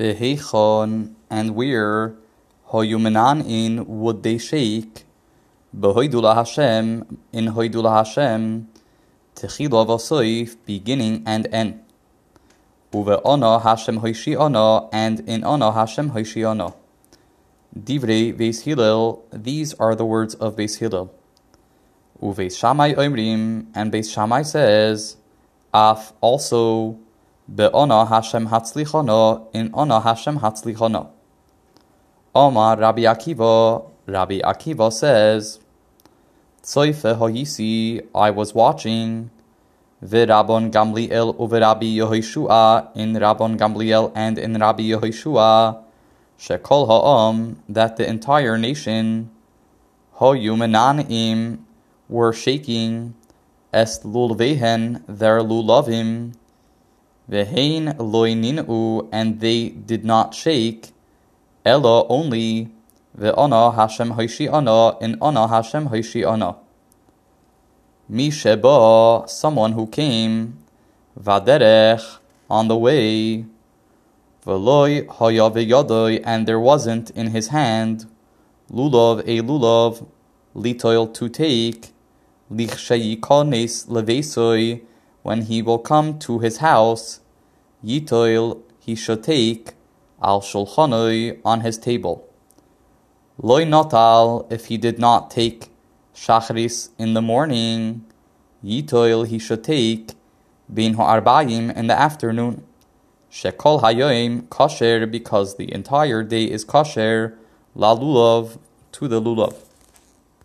V'heichon, and where hoyumanan in would they shake? B'hoidula Hashem, in hoidula Hashem, techila v'soif, beginning and end. Uve'ona Hashem hoishi'ona, and in ono Hashem hoishi'ona. Divrei Beis Hillel, these are the words of Beis Hillel. Uveis Shammai Oimrim, and Beis Shammai says, Af also, Be'ona Hashem Hatzlichona, in Ona Hashem Hatzlichona. Omar Rabbi Akiva, Rabbi Akiva says, Tzoife Hoyisi, I was watching, V'Rabon Gamliel uve'Rabbi Yehoshua, in Rabon Gamliel and in Rabbi Yehoshua, Shekol Ha'am, that the entire nation, Hoyumenanim, were shaking, Est lulvehen, their lulavim, Vehain loininu, and they did not shake, Ella only, Ve'ana Hashem Ana, in Ana Hashem Ana. Misheba, someone who came, Vaderech, on the way, Veloy hayaveyadoi, and there wasn't in his hand, Lulav a lulav, litoil to take, lichshayikones levesoi, when he will come to his house, yitoil he should take, al shulchanoi, on his table. Loy notal, if he did not take shachris in the morning, yitoil he should take, bin ha'arbayim in the afternoon. Shekol hayoim kosher because the entire day is kosher, la lulav to the lulav.